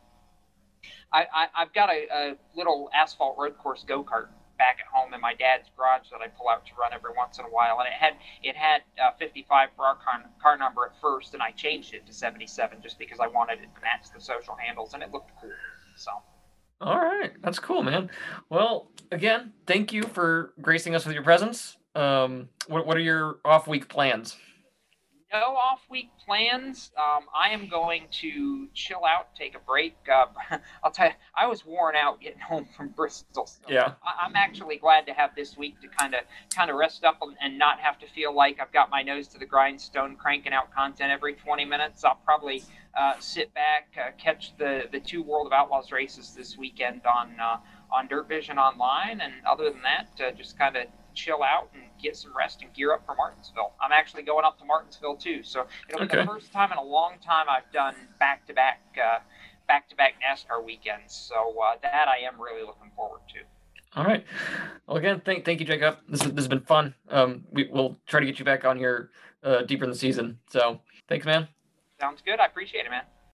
I, I have got a, a little asphalt road course go kart back at home in my dad's garage that I pull out to run every once in a while, and it had it had uh, 55 for our car, car number at first, and I changed it to 77 just because I wanted it to match the social handles, and it looked cool. So. All right, that's cool, man. Well, again, thank you for gracing us with your presence. Um, what what are your off week plans? No off week plans. Um, I am going to chill out, take a break. Uh, [laughs] I'll tell you, I was worn out getting [laughs] home from Bristol. So yeah, I, am actually glad to have this week to kind of kind of rest up and not have to feel like I've got my nose to the grindstone, cranking out content every 20 minutes. I'll probably uh, sit back, uh, catch the the two World of Outlaws races this weekend on uh, on Dirt Vision Online, and other than that, uh, just kind of chill out and get some rest and gear up for Martinsville. I'm actually going up to Martinsville too, so it'll okay. be the first time in a long time I've done back to back back to back NASCAR weekends. So uh, that I am really looking forward to. All right. Well, again, thank thank you, Jacob. This, this has been fun. Um, we will try to get you back on here uh, deeper in the season. So thanks, man. Sounds good. I appreciate it, man.